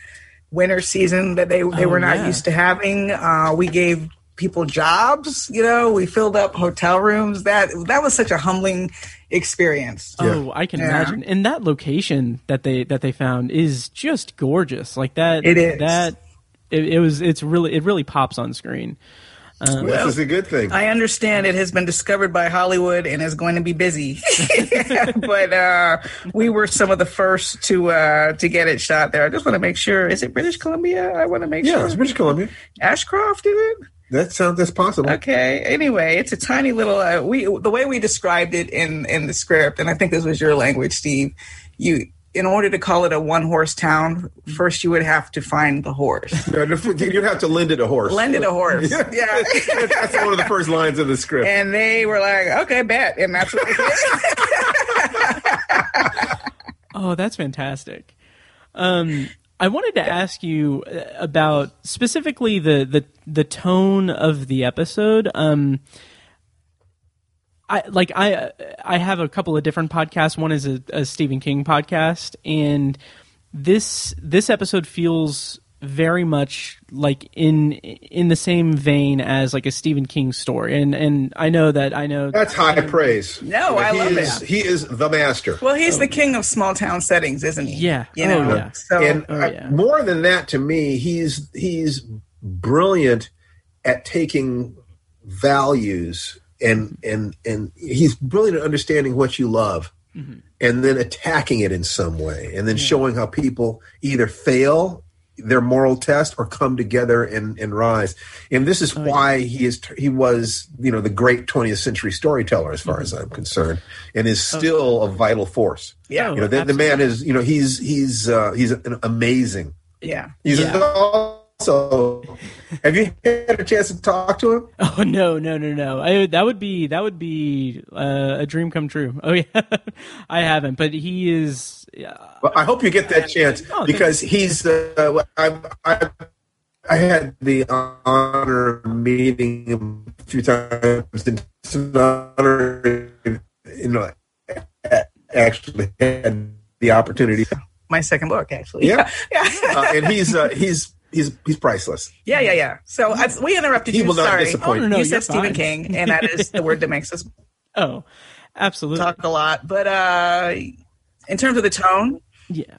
winter season that they they Oh, were not yeah. used to having. Uh, we gave people jobs, you know, we filled up hotel rooms. That that was such a humbling experience. Oh, I can Yeah. imagine. And that location that they that they found is just gorgeous. Like that. It is. that. It, it was. It's really. It really pops on screen. This is a good thing. I understand it has been discovered by Hollywood and is going to be busy, but uh, we were some of the first to uh, to get it shot there. I just want to make sure. Is it British Columbia? I want to make yeah, sure. it's British Columbia. Ashcroft did it. That sounds that's possible. Okay. Anyway, it's a tiny little. Uh, we the way we described it in in the script, and I think this was your language, Steve. You. In order to call it a one horse town, first you would have to find the horse. You'd have to lend it a horse. Lend it a horse. Yeah. Yeah. that's one of the first lines of the script. and they were like, okay, bet. And that's what they did. Oh, that's fantastic. Um, I wanted to ask you uh, about specifically the the the tone of the episode. Um, I like I I have a couple of different podcasts. One is a, a Stephen King podcast, and this this episode feels very much like in in the same vein as like a Stephen King story. And and I know that I know That's high praise. No, I he love is, it. He is the master. Well, he's the king of small town settings, isn't he? Yeah. You Oh, know. yeah. So and Oh, uh, yeah. more than that, to me, he's he's brilliant at taking values and and and he's brilliant at understanding what you love Mm-hmm. and then attacking it in some way and then showing how people either fail their moral test or come together and, and rise and this Oh, is why he is he was you know the great 20th century storyteller as far Mm-hmm. as i'm concerned and is still a vital force yeah, Oh, you know the, the man is you know he's he's uh, he's an amazing yeah. He's Yeah. Also. Have you had a chance to talk to him? Oh no, no, no, no! I, that would be that would be uh, a dream come true. Oh yeah, I haven't, but he is. Yeah. Well, I hope you get that chance Oh, because he's. Uh, I, I I had the honor of meeting him a few times. and It's an honor, you know, actually had the opportunity. My second book, actually. Yeah. yeah, Uh, and he's uh, he's he's he's priceless. yeah, yeah, yeah. So I, we interrupted He you. will not Sorry. disappoint. Oh, no, no, you you're said Stephen fine. King, and that is the word that makes us Oh, absolutely. talk a lot. But uh, in terms of the tone, Yeah.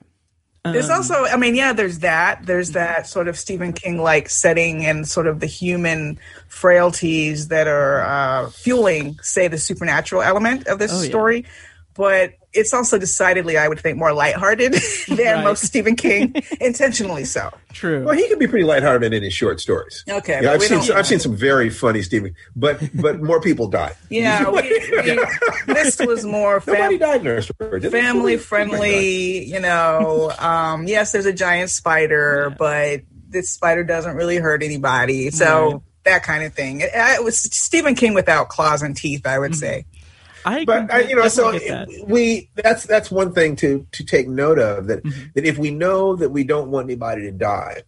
There's Um, also, I mean, yeah, there's that. There's that sort of Stephen King like setting and sort of the human frailties that are uh, fueling, say, the supernatural element of this Oh, yeah. story. But it's also decidedly, I would think, more lighthearted than Right. most Stephen King, intentionally so. true. Well, he can be pretty lighthearted in his short stories. Okay, Yeah, but I've seen don't- I've seen some very funny Stephen, but but more people die. Yeah, we, we, this was more Nobody fam- died in our story. family Nobody friendly. You know, um, yes, there's a giant spider, but this spider doesn't really hurt anybody. So Right. that kind of thing. It, it was Stephen King without claws and teeth, I would say. I But can uh, you know, so that. we that's that's one thing to to take note of that Mm-hmm. that if we know that we don't want anybody to die,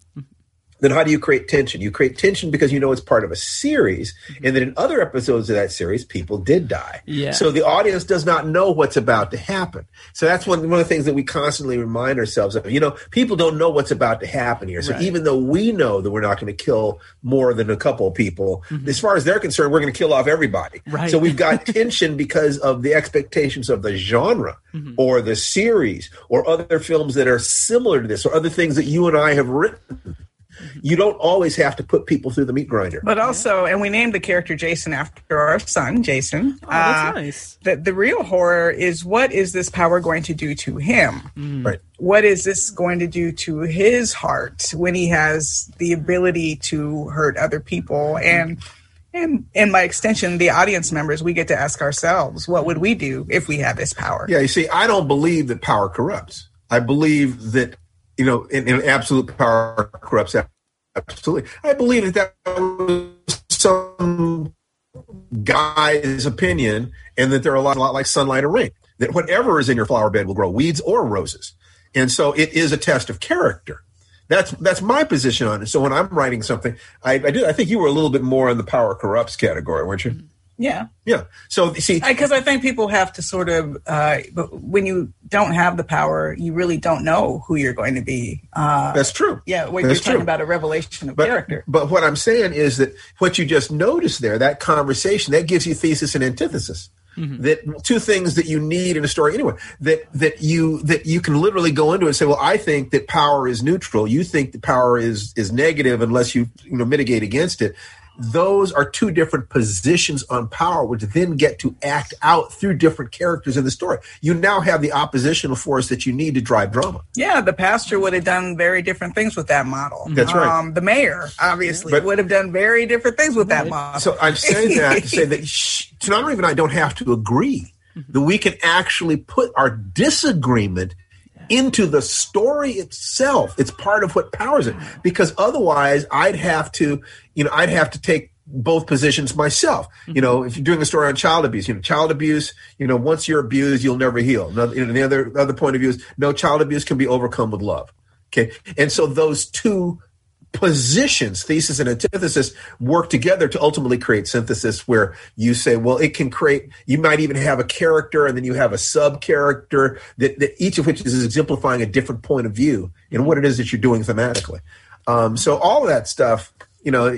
then how do you create tension? You create tension because you know it's part of a series, and then in other episodes of that series, people did die. Yeah. So the audience does not know what's about to happen. So that's one one of the things that we constantly remind ourselves of. You know, people don't know what's about to happen here. So Right. even though we know that we're not going to kill more than a couple of people, as far as they're concerned, we're going to kill off everybody. Mm-hmm. Right. So we've got tension because of the expectations of the genre Mm-hmm. or the series or other films that are similar to this or other things that you and I have written. Mm-hmm. You don't always have to put people through the meat grinder. But also, and we named the character Jason after our son, Jason. Oh, that's Uh, nice. The, the real horror is what is this power going to do to him? Right. What is this going to do to his heart when he has the ability to hurt other people? And and and by extension, the audience members, we get to ask ourselves, what would we do if we had this power? Yeah, you see, I don't believe that power corrupts. I believe that, you know, in, absolute power corrupts absolutely. I believe that that was some guy's opinion and that they're a lot, a lot like sunlight or rain. That whatever is in your flower bed will grow weeds or roses. And so it is a test of character. That's that's my position on it. So when I'm writing something, I, I do. I think you were a little bit more in the power corrupts category, weren't you? Mm-hmm. Yeah. Yeah. So see, because I, think people have to sort of, uh, but when you don't have the power, you really don't know who you're going to be. Uh, that's true. yeah, when That's you're talking true. about a revelation of But, character. but what I'm saying is that what you just noticed there, that conversation, that gives you thesis and antithesis. That two things that you need in a story anyway. That that you that you can literally go into it and say, well, I think that power is neutral. You think that power is is negative unless you you know mitigate against it. Those are two different positions on power, which then get to act out through different characters in the story. You now have the oppositional force that you need to drive drama. Yeah, the pastor would have done very different things with that model. That's right. Um, the mayor, obviously, But- would have done very different things with that model. So I'm saying that to say that sh- Tananarive and I don't have to agree. That we can actually put our disagreement into the story itself. It's part of what powers it. Because otherwise, I'd have to, you know, I'd have to take both positions myself. You know, if you're doing a story on child abuse, you know, child abuse, you know, once you're abused, you'll never heal. Another, you know, the other other point of view is no child abuse can be overcome with love. Okay, and so those two positions, thesis and antithesis, work together to ultimately create synthesis where you say, well, it can create, you might even have a character and then you have a sub character that, that each of which is exemplifying a different point of view in what it is that you're doing thematically. Um, so all of that stuff, you know,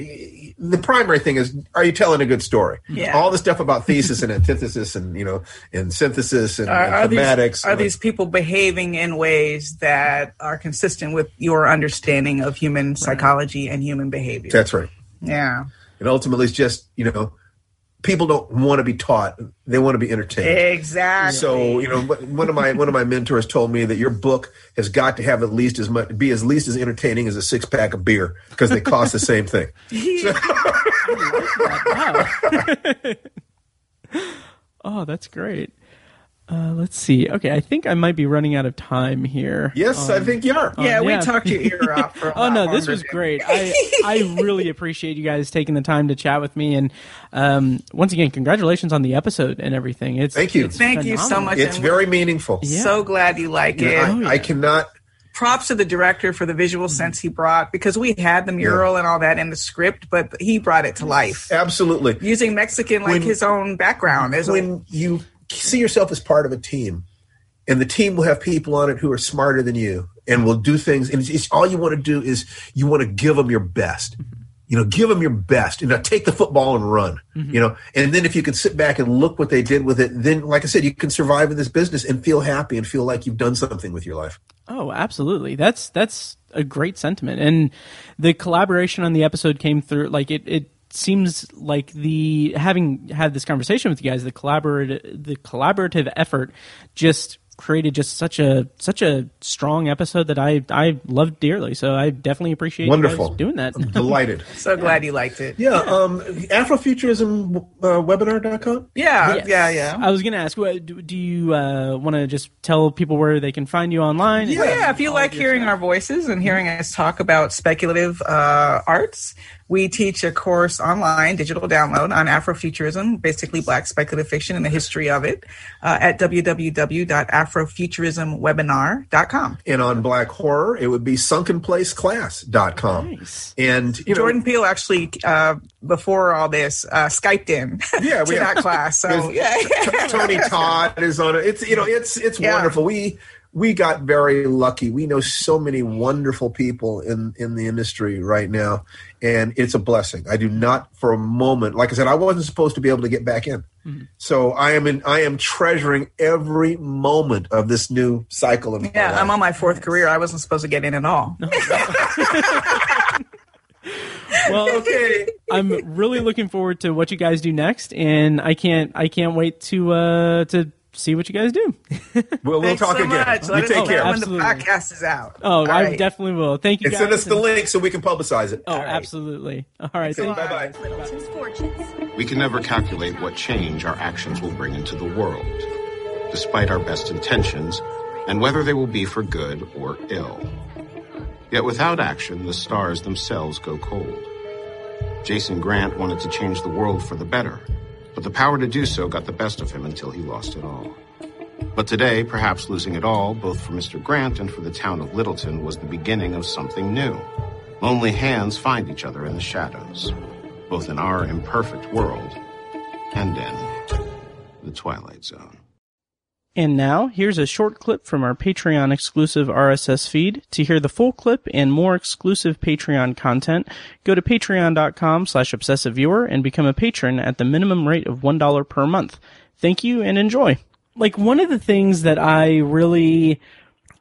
the primary thing is, are you telling a good story? Yeah. All the stuff about thesis and antithesis and, you know, and synthesis and, are, are and these, thematics. are like- these people behaving in ways that are consistent with your understanding of human psychology and human behavior? that's right. yeah. And ultimately, it's just, you know, people don't want to be taught; they want to be entertained. Exactly. So, you know, one of my one of my mentors told me that your book has got to have at least as much, be as least as entertaining as a six pack of beer because they cost the same thing. Wow. oh, that's great. Uh, let's see. Okay, I think I might be running out of time here. Yes, I think you are. yeah, we yeah. talked your ear off for a Oh no, this was than- great. I I really appreciate you guys taking the time to chat with me, and um, once again, congratulations on the episode and everything. It's Thank you. it's Thank you so much. It's very meaningful. Yeah. So glad you like it. I, Oh, yeah. I cannot. props to the director for the visual sense he brought because we had the mural and all that in the script, but he brought it to life Absolutely. using Mexican like When- his own background. As a, when you see yourself as part of a team and the team will have people on it who are smarter than you and will do things and it's, it's all you want to do is you want to give them your best. Mm-hmm. You know give them your best you know take the football and run mm-hmm. you know? And then if you can sit back and look what they did with it then like i said you can survive in this business and feel happy and feel like you've done something with your life. Oh, absolutely. That's that's a great sentiment, and the collaboration on the episode came through. Like it, it seems like the having had this conversation with you guys, the collaborative, the collaborative effort, just created just such a such a strong episode that I I loved dearly. So I definitely appreciate Wonderful. you guys doing that. delighted so glad you liked it. yeah um afrofuturism uh, webinar.com Yeah, Yes. yeah, yeah. I was going to ask, do, do you uh, want to just tell people where they can find you online? Well, yeah, if you like hearing our voices and hearing us talk about speculative uh, arts, We teach a course online, digital download on Afrofuturism, basically Black speculative fiction and the history of it, uh, at www.afrofuturismwebinar.com. And on Black Horror, it would be sunkenplaceclass.com. Nice. And, you know, Jordan Peele actually, uh, before all this, uh, Skyped in Yeah, to we- that class. So, yeah. Tony Todd is on it. It's you know, it's it's Yeah. wonderful. We we got very lucky. We know so many wonderful people in in the industry right now, and it's a blessing. I do not for a moment, like I said, I wasn't supposed to be able to get back in. So I am in. I am treasuring every moment of this new cycle of my Yeah, life. I'm on my fourth career. I wasn't supposed to get in at all. Well, okay. I'm really looking forward to what you guys do next, and I can't I can't wait to uh to see what you guys do. Well, we'll talk so again. much. You Let us take know care. when the podcast is out. Oh, All I right. definitely will. Thank you And guys. send us the link so we can publicize it. Oh, absolutely. All right. Okay, thank you. bye bye. Littleton's fortunes. We can never calculate what change our actions will bring into the world, despite our best intentions, and whether they will be for good or ill. Yet without action, the stars themselves go cold. Jason Grant wanted to change the world for the better, but the power to do so got the best of him until he lost it all. But today, perhaps losing it all, both for Mr. Grant and for the town of Littleton, was the beginning of something new. Lonely hands find each other in the shadows, both in our imperfect world and in the Twilight Zone. And now, here's a short clip from our Patreon exclusive RSS feed. To hear the full clip and more exclusive Patreon content, go to patreon.com slash obsessiveviewer and become a patron at the minimum rate of $1 per month. Thank you and enjoy. Like, one of the things that I really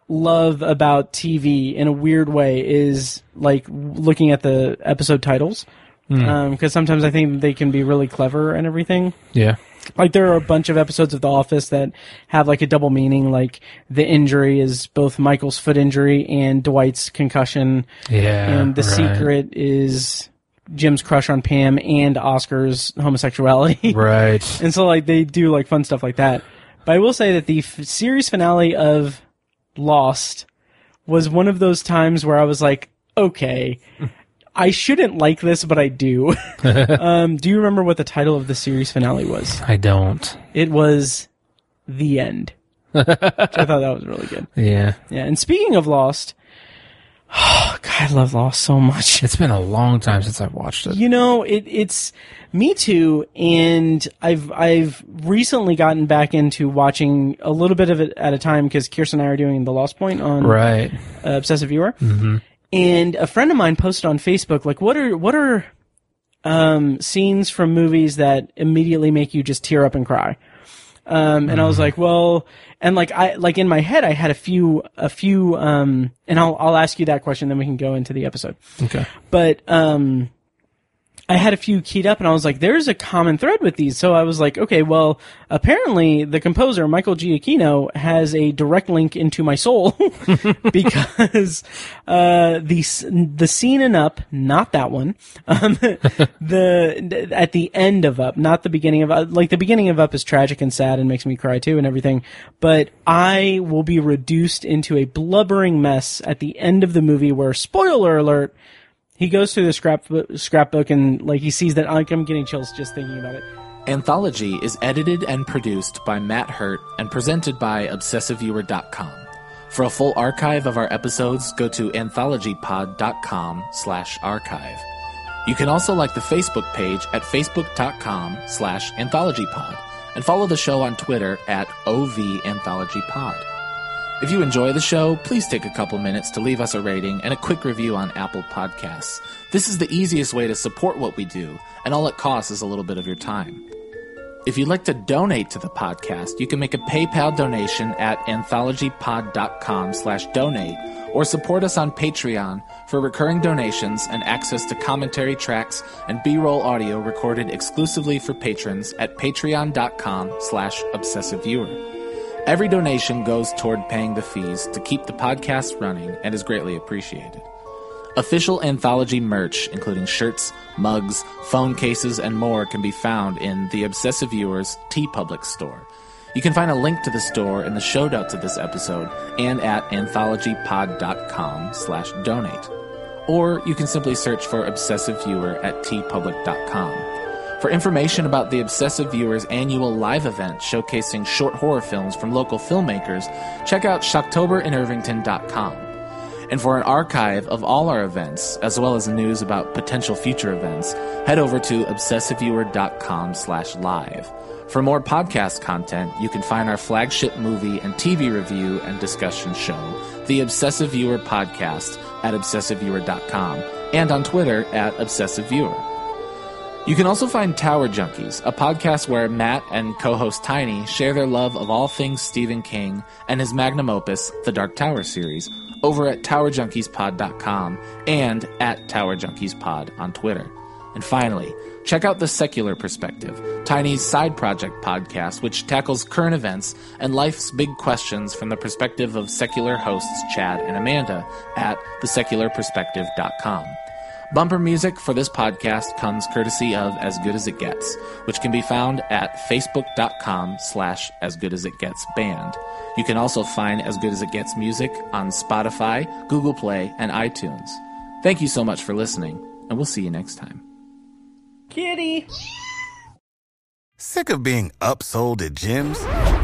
love about TV in a weird way is like looking at the episode titles. Hmm. Um, because sometimes I think they can be really clever and everything Yeah. Like there are a bunch of episodes of The Office that have like a double meaning. Like the injury is both Michael's foot injury and Dwight's concussion, Yeah. and the right. secret is Jim's crush on Pam and Oscar's homosexuality. Right. and so like they do like fun stuff like that. But I will say that the f- series finale of Lost was one of those times where I was like, okay. I shouldn't like this, but I do. um, do you remember what the title of the series finale was? I don't. It was the end. Which I thought that was really good. Yeah. Yeah. And speaking of Lost, oh, God, I love Lost so much. It's been a long time since I've watched it. You know, it, it's me too, and I've I've recently gotten back into watching a little bit of it at a time because Kirsten and I are doing the Lost Point on Right. uh, Obsessive Viewer, and a friend of mine posted on Facebook like, what are what are um, scenes from movies that immediately make you just tear up and cry? Um, and I was like, well, and like I like in my head I had a few a few um, and I'll I'll ask you that question then we can go into the episode Okay. but um I had a few keyed up and I was like, there's a common thread with these. So I was like, okay, well, apparently the composer, Michael Giacchino, has a direct link into my soul because, uh, the, the scene in Up, not that one, um, the, at the end of Up, not the beginning of, uh, like the beginning of Up is tragic and sad and makes me cry too and everything, but I will be reduced into a blubbering mess at the end of the movie where, spoiler alert, he goes through the scrapbook, scrapbook and like he sees that like, I'm getting chills just thinking about it. Anthology is edited and produced by Matt Hurt and presented by ObsessiveViewer.com. For a full archive of our episodes, go to anthologypod.com slash archive. You can also like the Facebook page at facebook.com slash anthologypod and follow the show on Twitter at OVAnthologyPod. If you enjoy the show, please take a couple minutes to leave us a rating and a quick review on Apple Podcasts. This is the easiest way to support what we do, and all it costs is a little bit of your time. If you'd like to donate to the podcast, you can make a PayPal donation at anthologypod.com slash donate or support us on Patreon for recurring donations and access to commentary tracks and B-roll audio recorded exclusively for patrons at patreon.com slash obsessiveviewer. Every donation goes toward paying the fees to keep the podcast running and is greatly appreciated. Official anthology merch, including shirts, mugs, phone cases, and more, can be found in the Obsessive Viewers TeePublic store. You can find a link to the store in the show notes of this episode and at anthologypod.com slash donate. or you can simply search for Obsessive Viewer at teepublic.com. For information about the Obsessive Viewer's annual live event showcasing short horror films from local filmmakers, check out shocktoberinirvington.com. And for an archive of all our events, as well as news about potential future events, head over to obsessiveviewer.com slash live. For more podcast content, you can find our flagship movie and TV review and discussion show, The Obsessive Viewer Podcast, at obsessiveviewer.com, and on Twitter at obsessiveviewer. You can also find Tower Junkies, a podcast where Matt and co host Tiny share their love of all things Stephen King and his magnum opus, the Dark Tower series, over at TowerJunkiesPod.com and at TowerJunkiesPod on Twitter. And finally, check out The Secular Perspective, Tiny's side project podcast, which tackles current events and life's big questions from the perspective of secular hosts Chad and Amanda at thesecularperspective.com. Bumper music for this podcast comes courtesy of As Good As It Gets, which can be found at facebook.com slash as good as it gets band. You can also find As Good As It Gets music on Spotify, Google Play, and iTunes. Thank you so much for listening, and we'll see you next time. Kitty. Sick of being upsold at gyms?